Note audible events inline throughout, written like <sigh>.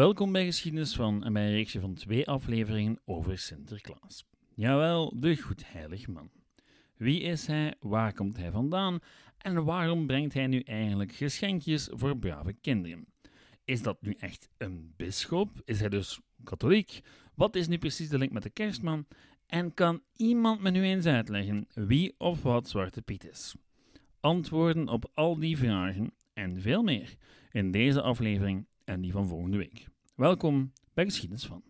Welkom bij Geschiedenis van en bij een reeksje van twee afleveringen over Sinterklaas. Jawel, de goedheilig man. Wie is hij, waar komt hij vandaan en waarom brengt hij nu eigenlijk geschenkjes voor brave kinderen? Is dat nu echt een bisschop? Is hij dus katholiek? Wat is nu precies de link met de kerstman? En kan iemand me nu eens uitleggen wie of wat Zwarte Piet is? Antwoorden op al die vragen en veel meer in deze aflevering en die van volgende week. Welkom bij Geschiedenis van.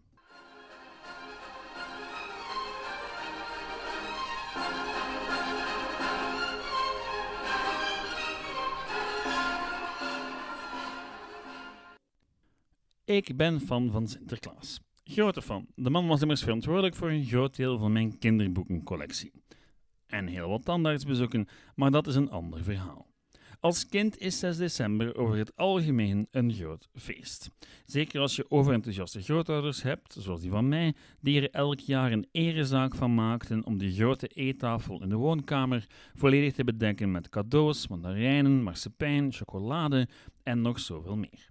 Ik ben fan van Sinterklaas. Grote fan. De man was immers verantwoordelijk voor een groot deel van mijn kinderboekencollectie. En heel wat tandartsbezoeken, maar dat is een ander verhaal. Als kind is 6 december over het algemeen een groot feest. Zeker als je overenthousiaste grootouders hebt, zoals die van mij, die er elk jaar een erezaak van maakten om de grote eettafel in de woonkamer volledig te bedekken met cadeaus, mandarijnen, marsepein, chocolade en nog zoveel meer.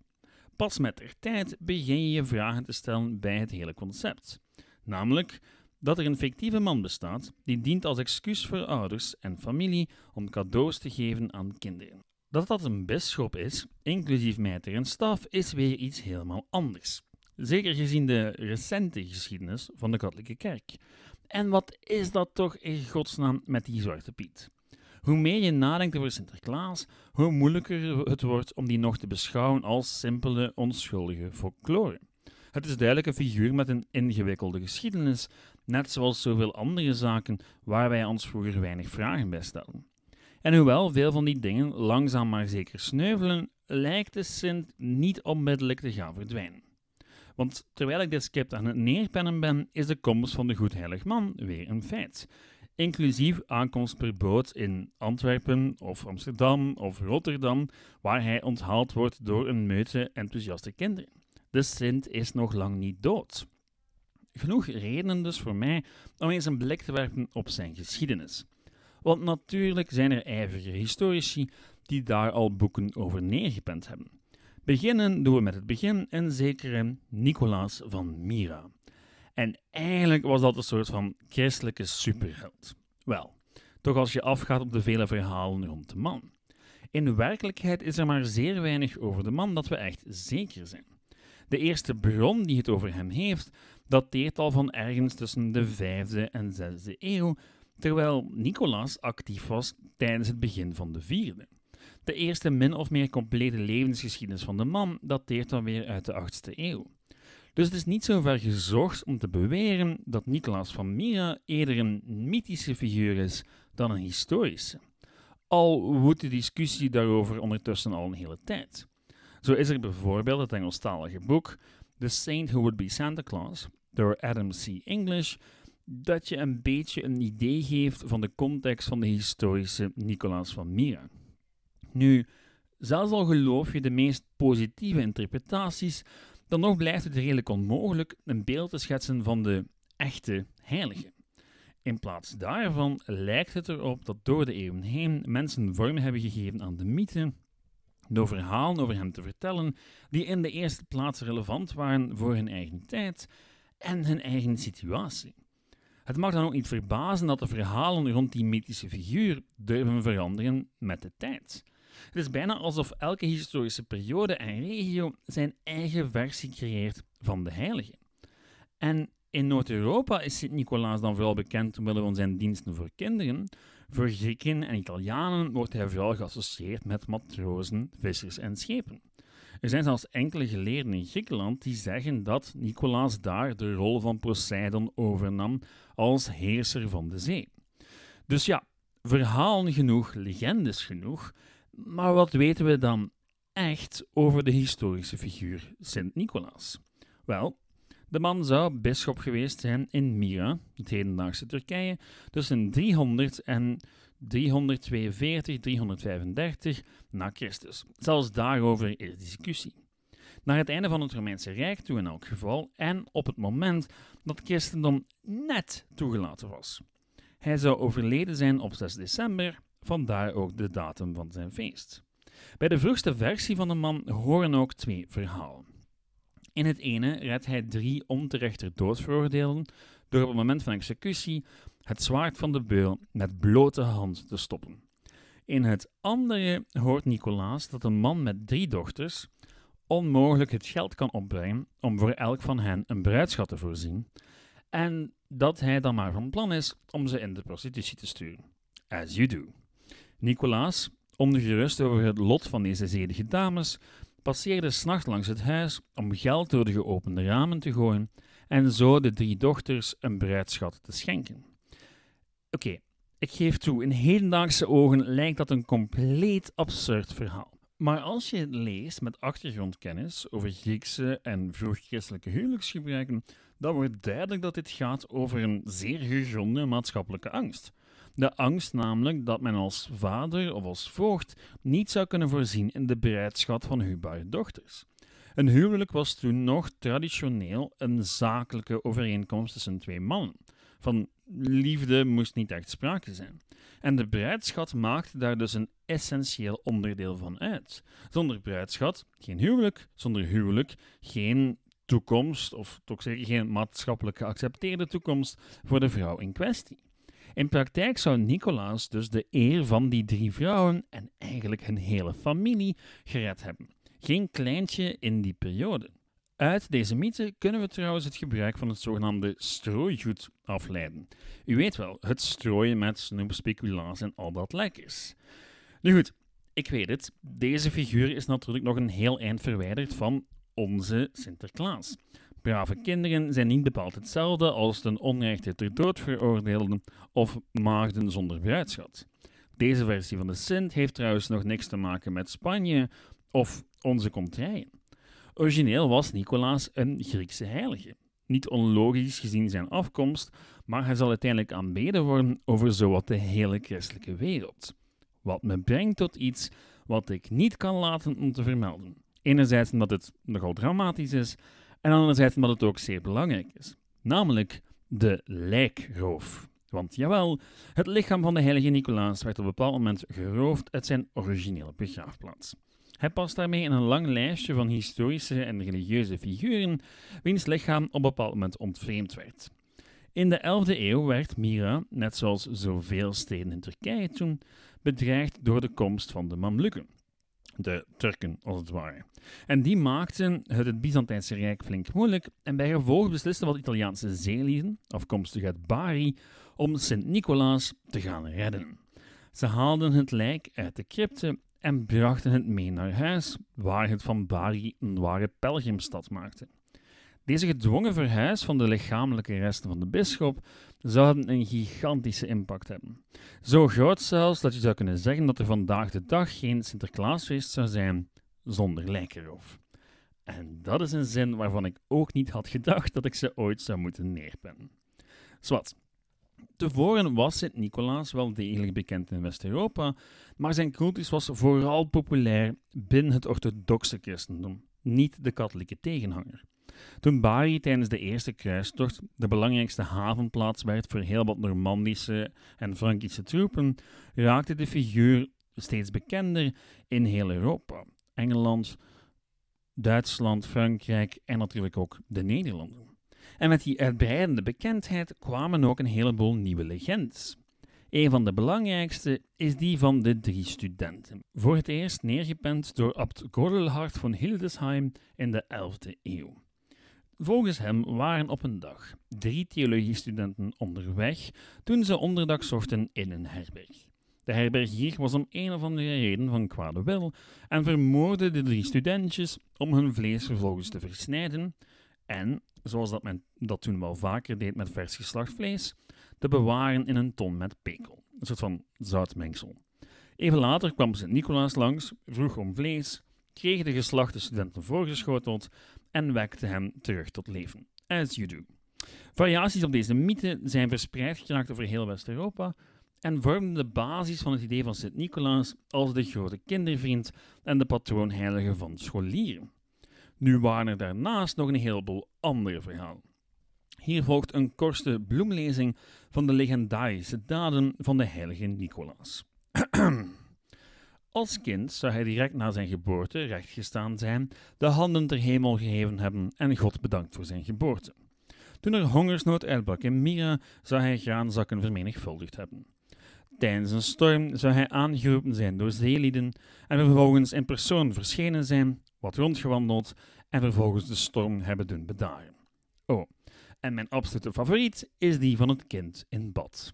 Pas met der tijd begin je je vragen te stellen bij het hele concept. Namelijk, dat er een fictieve man bestaat die dient als excuus voor ouders en familie om cadeaus te geven aan kinderen. Dat dat een bisschop is, inclusief mijter en staf, is weer iets helemaal anders. Zeker gezien de recente geschiedenis van de katholieke kerk. En wat is dat toch in godsnaam met die Zwarte Piet? Hoe meer je nadenkt over Sinterklaas, hoe moeilijker het wordt om die nog te beschouwen als simpele, onschuldige folklore. Het is duidelijk een figuur met een ingewikkelde geschiedenis, net zoals zoveel andere zaken waar wij ons vroeger weinig vragen bij stelden. En hoewel veel van die dingen langzaam maar zeker sneuvelen, lijkt de Sint niet onmiddellijk te gaan verdwijnen. Want terwijl ik dit script aan het neerpennen ben, is de komst van de Goedheilig Man weer een feit. Inclusief aankomst per boot in Antwerpen of Amsterdam of Rotterdam, waar hij onthaald wordt door een meute enthousiaste kinderen. De Sint is nog lang niet dood. Genoeg redenen dus voor mij om eens een blik te werpen op zijn geschiedenis. Want natuurlijk zijn er ijverige historici die daar al boeken over neergepend hebben. Beginnen doen we met het begin en zekere Nicolaas van Myra. En eigenlijk was dat een soort van christelijke superheld. Wel, toch als je afgaat op de vele verhalen rond de man. In werkelijkheid is er maar zeer weinig over de man dat we echt zeker zijn. De eerste bron die het over hem heeft, dateert al van ergens tussen de 5e en 6e eeuw, terwijl Nicolaas actief was tijdens het begin van de 4e. De eerste min of meer complete levensgeschiedenis van de man dateert dan weer uit de 8e eeuw. Dus het is niet zo ver gezocht om te beweren dat Nicolaas van Myra eerder een mythische figuur is dan een historische. Al woedt de discussie daarover ondertussen al een hele tijd. Zo is er bijvoorbeeld het Engelstalige boek The Saint Who Would Be Santa Claus door Adam C. English, dat je een beetje een idee geeft van de context van de historische Nicolaas van Myra. Nu, zelfs al geloof je de meest positieve interpretaties, dan nog blijft het redelijk onmogelijk een beeld te schetsen van de echte heilige. In plaats daarvan lijkt het erop dat door de eeuwen heen mensen vorm hebben gegeven aan de mythe door verhalen over hem te vertellen die in de eerste plaats relevant waren voor hun eigen tijd en hun eigen situatie. Het mag dan ook niet verbazen dat de verhalen rond die mythische figuur durven veranderen met de tijd. Het is bijna alsof elke historische periode en regio zijn eigen versie creëert van de heilige. En in Noord-Europa is Sint-Nicolaas dan vooral bekend omwille van zijn diensten voor kinderen. Voor Grieken en Italianen wordt hij vooral geassocieerd met matrozen, vissers en schepen. Er zijn zelfs enkele geleerden in Griekenland die zeggen dat Nicolaas daar de rol van Poseidon overnam als heerser van de zee. Dus ja, verhalen genoeg, legendes genoeg, maar wat weten we dan echt over de historische figuur Sint-Nicolaas? Wel, de man zou bisschop geweest zijn in Myra, het hedendaagse Turkije, tussen 300 en 342, 335 na Christus. Zelfs daarover is discussie. Naar het einde van het Romeinse Rijk toe in elk geval, en op het moment dat christendom net toegelaten was. Hij zou overleden zijn op 6 december, vandaar ook de datum van zijn feest. Bij de vroegste versie van de man horen ook twee verhalen. In het ene redt hij drie onterechter doodveroordeelden door op het moment van executie het zwaard van de beul met blote hand te stoppen. In het andere hoort Nicolaas dat een man met drie dochters onmogelijk het geld kan opbrengen om voor elk van hen een bruidschat te voorzien, en dat hij dan maar van plan is om ze in de prostitutie te sturen. As you do. Nicolaas, ongerust over het lot van deze zedige dames, passeerde s'nachts langs het huis om geld door de geopende ramen te gooien en zo de drie dochters een bruidschat te schenken. Oké, ik geef toe, in hedendaagse ogen lijkt dat een compleet absurd verhaal. Maar als je het leest met achtergrondkennis over Griekse en vroeg-christelijke huwelijksgebruiken, dan wordt duidelijk dat dit gaat over een zeer gegronde maatschappelijke angst. De angst namelijk dat men als vader of als voogd niet zou kunnen voorzien in de bruidschat van huwbare dochters. Een huwelijk was toen nog traditioneel een zakelijke overeenkomst tussen twee mannen. Van liefde moest niet echt sprake zijn. En de bruidschat maakte daar dus een essentieel onderdeel van uit. Zonder bruidschat geen huwelijk, zonder huwelijk geen toekomst, of toch zeker geen maatschappelijk geaccepteerde toekomst voor de vrouw in kwestie. In praktijk zou Nicolaas dus de eer van die drie vrouwen en eigenlijk hun hele familie gered hebben. Geen kleintje in die periode. Uit deze mythe kunnen we trouwens het gebruik van het zogenaamde strooigoed afleiden. U weet wel, het strooien met snoep, speculaas en al dat lekkers. Nu goed, ik weet het, deze figuur is natuurlijk nog een heel eind verwijderd van onze Sinterklaas. Brave kinderen zijn niet bepaald hetzelfde als ten onrechte ter dood veroordeelden of maagden zonder bruidschat. Deze versie van de Sint heeft trouwens nog niks te maken met Spanje of onze contraien. Origineel was Nicolaas een Griekse heilige. Niet onlogisch gezien zijn afkomst, maar hij zal uiteindelijk aanbeden worden over zowat de hele christelijke wereld. Wat me brengt tot iets wat ik niet kan laten om te vermelden. Enerzijds omdat het nogal dramatisch is, en anderzijds omdat het ook zeer belangrijk is. Namelijk de lijkroof. Want jawel, het lichaam van de heilige Nicolaas werd op een bepaald moment geroofd uit zijn originele begraafplaats. Hij past daarmee in een lang lijstje van historische en religieuze figuren wiens lichaam op een bepaald moment ontvreemd werd. In de 11e eeuw werd Mira, net zoals zoveel steden in Turkije toen, bedreigd door de komst van de Mamlukken de Turken als het ware. En die maakten het, het Byzantijnse Rijk flink moeilijk en bij gevolg beslisten wat Italiaanse zeelieden, afkomstig uit Bari, om Sint-Nicolaas te gaan redden. Ze haalden het lijk uit de crypte en brachten het mee naar huis, waar het van Bari een ware pelgrimstad maakte. Deze gedwongen verhuis van de lichamelijke resten van de bisschop zou een gigantische impact hebben. Zo groot zelfs dat je zou kunnen zeggen dat er vandaag de dag geen Sinterklaasfeest zou zijn zonder lijkenroof. En dat is een zin waarvan ik ook niet had gedacht dat ik ze ooit zou moeten neerpennen. Zwat. Tevoren was Sint-Nicolaas wel degelijk bekend in West-Europa, maar zijn cultus was vooral populair binnen het orthodoxe christendom, niet de katholieke tegenhanger. Toen Bari tijdens de eerste kruistocht de belangrijkste havenplaats werd voor heel wat Normandische en Frankische troepen, raakte de figuur steeds bekender in heel Europa. Engeland, Duitsland, Frankrijk en natuurlijk ook de Nederlanden. En met die uitbreidende bekendheid kwamen ook een heleboel nieuwe legendes. Een van de belangrijkste is die van de drie studenten, voor het eerst neergepend door abt Gordelhard van Hildesheim in de 11e eeuw. Volgens hem waren op een dag drie theologiestudenten onderweg toen ze onderdak zochten in een herberg. De herbergier was om een of andere reden van kwade wil en vermoordde de drie studentjes om hun vlees vervolgens te versnijden en, zoals dat men dat toen wel vaker deed met vers geslacht vlees, te bewaren in een ton met pekel, een soort van zoutmengsel. Even later kwam Sint-Nicolaas langs, vroeg om vlees, kreeg de geslachte studenten voorgeschoteld en wekte hem terug tot leven. As you do. Variaties op deze mythe zijn verspreid geraakt over heel West-Europa en vormden de basis van het idee van Sint-Nicolaas als de grote kindervriend en de patroonheilige van scholieren. Nu waren er daarnaast nog een heleboel andere verhalen. Hier volgt een korte bloemlezing van de legendarische daden van de heilige Nicolaas. <clears throat> Als kind zou hij direct na zijn geboorte rechtgestaan zijn, de handen ter hemel geheven hebben en God bedankt voor zijn geboorte. Toen er hongersnood uitbrak in Mira, zou hij graanzakken vermenigvuldigd hebben. Tijdens een storm zou hij aangeroepen zijn door zeelieden en vervolgens in persoon verschenen zijn, wat rondgewandeld en vervolgens de storm hebben doen bedaren. Oh, en mijn absolute favoriet is die van het kind in bad.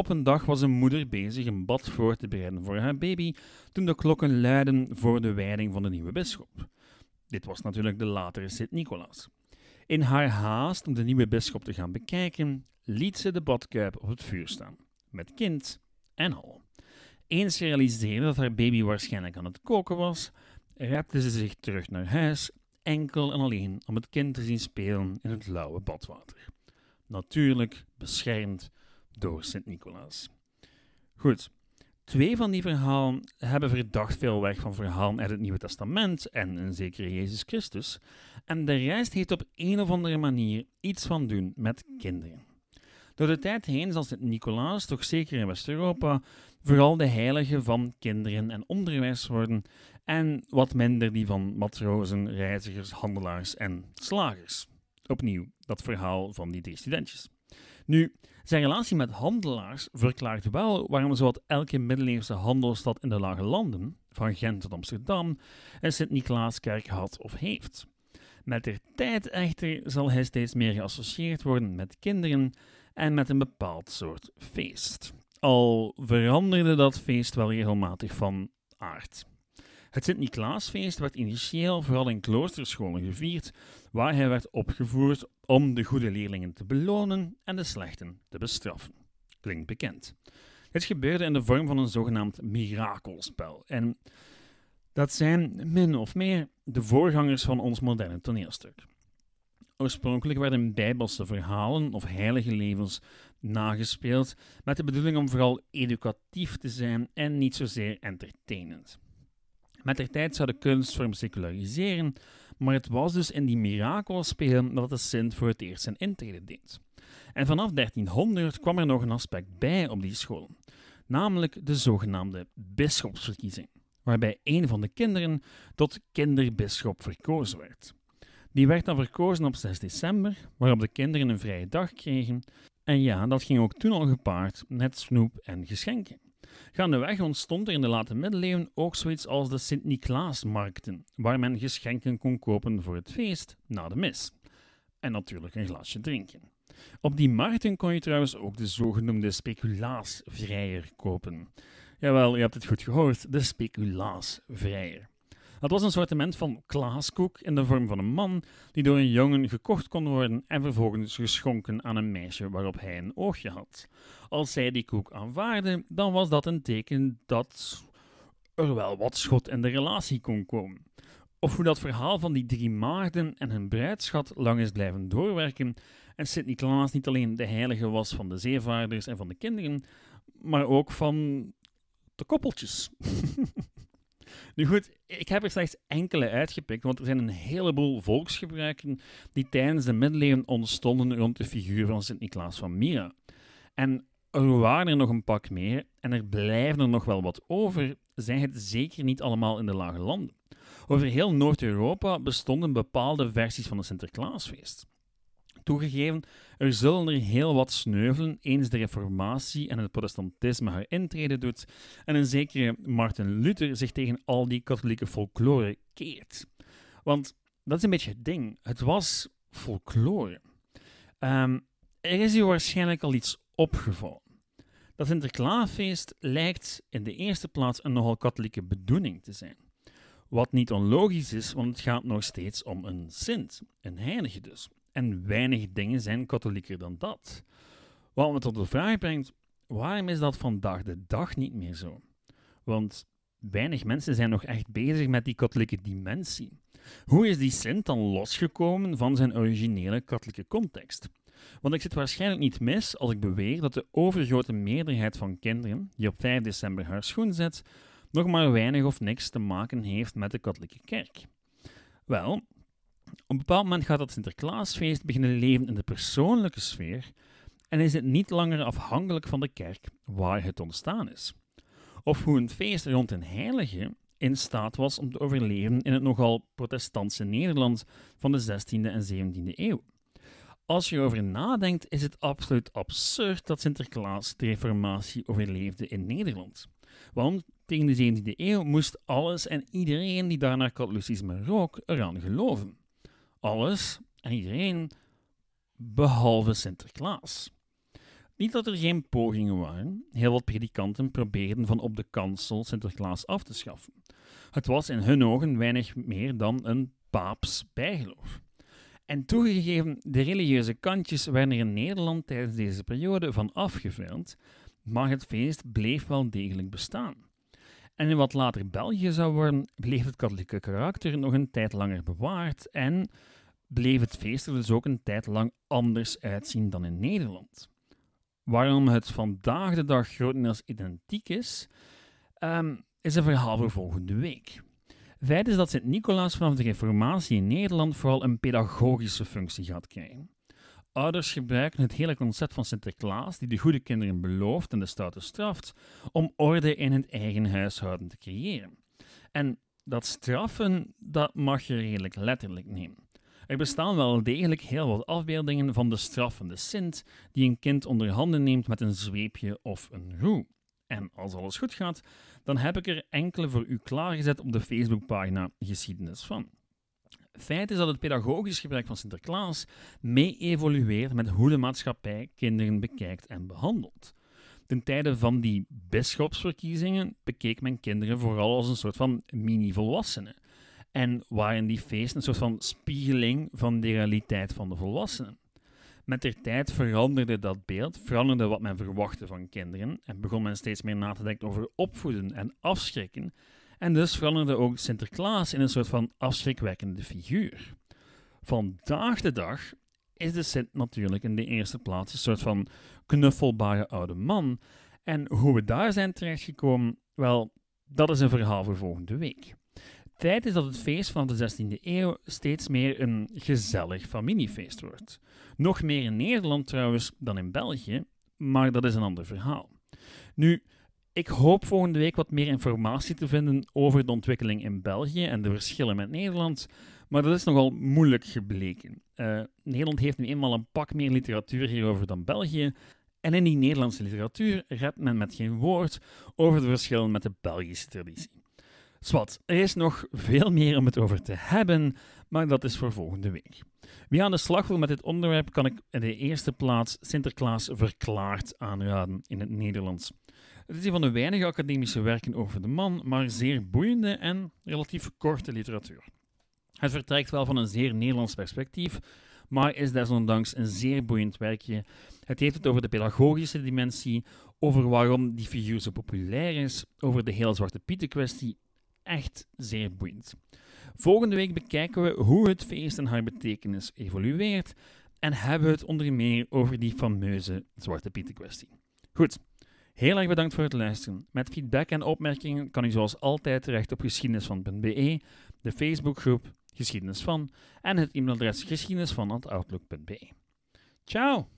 Op een dag was een moeder bezig een bad voor te bereiden voor haar baby toen de klokken luidden voor de wijding van de nieuwe bisschop. Dit was natuurlijk de latere Sint-Nicolaas. In haar haast om de nieuwe bisschop te gaan bekijken, liet ze de badkuip op het vuur staan, met kind en al. Eens realiseerde dat haar baby waarschijnlijk aan het koken was, repte ze zich terug naar huis, enkel en alleen om het kind te zien spelen in het lauwe badwater. Natuurlijk beschermd door Sint-Nicolaas. Goed, twee van die verhalen hebben verdacht veel weg van verhalen uit het Nieuwe Testament en een zekere Jezus Christus, en de rest heeft op een of andere manier iets van doen met kinderen. Door de tijd heen zal Sint-Nicolaas, toch zeker in West-Europa, vooral de heilige van kinderen en onderwijs worden en wat minder die van matrozen, reizigers, handelaars en slagers. Opnieuw dat verhaal van die drie studentjes. Nu, zijn relatie met handelaars verklaart wel waarom zowat elke middeleeuwse handelsstad in de Lage Landen, van Gent tot Amsterdam, een Sint-Nicolaaskerk had of heeft. Met de tijd echter zal hij steeds meer geassocieerd worden met kinderen en met een bepaald soort feest. Al veranderde dat feest wel regelmatig van aard. Het Sint-Niklaasfeest werd initieel vooral in kloosterscholen gevierd, waar hij werd opgevoerd om de goede leerlingen te belonen en de slechten te bestraffen. Klinkt bekend. Dit gebeurde in de vorm van een zogenaamd mirakelspel. En dat zijn min of meer de voorgangers van ons moderne toneelstuk. Oorspronkelijk werden bijbelse verhalen of heilige levens nagespeeld met de bedoeling om vooral educatief te zijn en niet zozeer entertainend. Met de tijd zou de kunstvorm seculariseren, maar het was dus in die mirakelspelen dat de Sint voor het eerst zijn intrede deed. En vanaf 1300 kwam er nog een aspect bij op die school, namelijk de zogenaamde bisschopsverkiezing, waarbij een van de kinderen tot kinderbisschop verkozen werd. Die werd dan verkozen op 6 december, waarop de kinderen een vrije dag kregen. En ja, dat ging ook toen al gepaard met snoep en geschenken. Gaandeweg ontstond er in de late middeleeuwen ook zoiets als de Sint-Niklaasmarkten, waar men geschenken kon kopen voor het feest na de mis. En natuurlijk een glasje drinken. Op die markten kon je trouwens ook de zogenoemde speculaasvrijer kopen. Jawel, je hebt het goed gehoord, de speculaasvrijer. Dat was een soortement van klaaskoek in de vorm van een man die door een jongen gekocht kon worden en vervolgens geschonken aan een meisje waarop hij een oogje had. Als zij die koek aanvaarde, dan was dat een teken dat er wel wat schot in de relatie kon komen. Of hoe dat verhaal van die drie maagden en hun bruidschat lang is blijven doorwerken en Sint-Nicolaas niet alleen de heilige was van de zeevaarders en van de kinderen, maar ook van de koppeltjes. <laughs> Nu goed, ik heb er slechts enkele uitgepikt, want er zijn een heleboel volksgebruiken die tijdens de middeleeuwen ontstonden rond de figuur van Sint-Niklaas van Myra. En er waren er nog een pak meer en er blijven er nog wel wat over, zijn het zeker niet allemaal in de lage landen. Over heel Noord-Europa bestonden bepaalde versies van het Sinterklaasfeest. Toegegeven, er zullen er heel wat sneuvelen eens de reformatie en het protestantisme haar intrede doet en een zekere Martin Luther zich tegen al die katholieke folklore keert. Want dat is een beetje het ding. Het was folklore. Ehm, er is hier waarschijnlijk al iets opgevallen. Dat Sinterklaasfeest lijkt in de eerste plaats een nogal katholieke bedoeling te zijn. Wat niet onlogisch is, want het gaat nog steeds om een sint, een heilige dus. En weinig dingen zijn katholieker dan dat. Wat me tot de vraag brengt, waarom is dat vandaag de dag niet meer zo? Want weinig mensen zijn nog echt bezig met die katholieke dimensie. Hoe is die Sint dan losgekomen van zijn originele katholieke context? Want ik zit waarschijnlijk niet mis als ik beweer dat de overgrote meerderheid van kinderen die op 5 december haar schoen zet, nog maar weinig of niks te maken heeft met de katholieke kerk. Wel, op een bepaald moment gaat dat Sinterklaasfeest beginnen leven in de persoonlijke sfeer en is het niet langer afhankelijk van de kerk waar het ontstaan is. Of hoe een feest rond een heilige in staat was om te overleven in het nogal protestantse Nederland van de 16e en 17e eeuw. Als je erover nadenkt, is het absoluut absurd dat Sinterklaas de Reformatie overleefde in Nederland. Want tegen de 17e eeuw moest alles en iedereen die daar naar katholicisme rook eraan geloven. Alles en iedereen behalve Sinterklaas. Niet dat er geen pogingen waren. Heel wat predikanten probeerden van op de kansel Sinterklaas af te schaffen. Het was in hun ogen weinig meer dan een paaps bijgeloof. En toegegeven, de religieuze kantjes werden er in Nederland tijdens deze periode van afgeveld, maar het feest bleef wel degelijk bestaan. En in wat later België zou worden, bleef het katholieke karakter nog een tijd langer bewaard en bleef het feest er dus ook een tijd lang anders uitzien dan in Nederland. Waarom het vandaag de dag grotendeels identiek is, ehm, is een verhaal voor volgende week. Feit is dat Sint-Nicolaas vanaf de Reformatie in Nederland vooral een pedagogische functie gaat krijgen. Ouders gebruiken het hele concept van Sinterklaas, die de goede kinderen belooft en de stoute straft, om orde in het eigen huishouden te creëren. En dat straffen, dat mag je redelijk letterlijk nemen. Er bestaan wel degelijk heel wat afbeeldingen van de straffende Sint, die een kind onder handen neemt met een zweepje of een roe. En als alles goed gaat, dan heb ik er enkele voor u klaargezet op de Facebookpagina Geschiedenis van. Feit is dat het pedagogisch gebruik van Sinterklaas mee evolueert met hoe de maatschappij kinderen bekijkt en behandelt. Ten tijde van die bisschopsverkiezingen bekeek men kinderen vooral als een soort van mini-volwassenen. En waren die feesten een soort van spiegeling van de realiteit van de volwassenen. Met de tijd veranderde dat beeld, veranderde wat men verwachtte van kinderen en begon men steeds meer na te denken over opvoeden en afschrikken. En dus veranderde ook Sinterklaas in een soort van afschrikwekkende figuur. Vandaag de dag is de Sint natuurlijk in de eerste plaats een soort van knuffelbare oude man. En hoe we daar zijn terechtgekomen, wel, dat is een verhaal voor volgende week. Feit is dat het feest van de 16e eeuw steeds meer een gezellig familiefeest wordt. Nog meer in Nederland trouwens dan in België, maar dat is een ander verhaal. Nu, ik hoop volgende week wat meer informatie te vinden over de ontwikkeling in België en de verschillen met Nederland, maar dat is nogal moeilijk gebleken. Uh, Nederland heeft nu eenmaal een pak meer literatuur hierover dan België, en in die Nederlandse literatuur redt men met geen woord over de verschillen met de Belgische traditie. Zwat, er is nog veel meer om het over te hebben, maar dat is voor volgende week. Wie aan de slag wil met dit onderwerp, kan ik in de eerste plaats Sinterklaas verklaard aanraden in het Nederlands. Het is een van de weinige academische werken over de man, maar zeer boeiende en relatief korte literatuur. Het vertrekt wel van een zeer Nederlands perspectief, maar is desondanks een zeer boeiend werkje. Het heeft het over de pedagogische dimensie, over waarom die figuur zo populair is, over de hele Zwarte Pieten kwestie echt zeer boeiend. Volgende week bekijken we hoe het feest en haar betekenis evolueert en hebben we het onder meer over die fameuze Zwarte Pieten kwestie. Goed, heel erg bedankt voor het luisteren. Met feedback en opmerkingen kan u zoals altijd terecht op geschiedenisvan.be, de Facebookgroep Geschiedenis van en het e-mailadres geschiedenisvan.outlook.be. Ciao!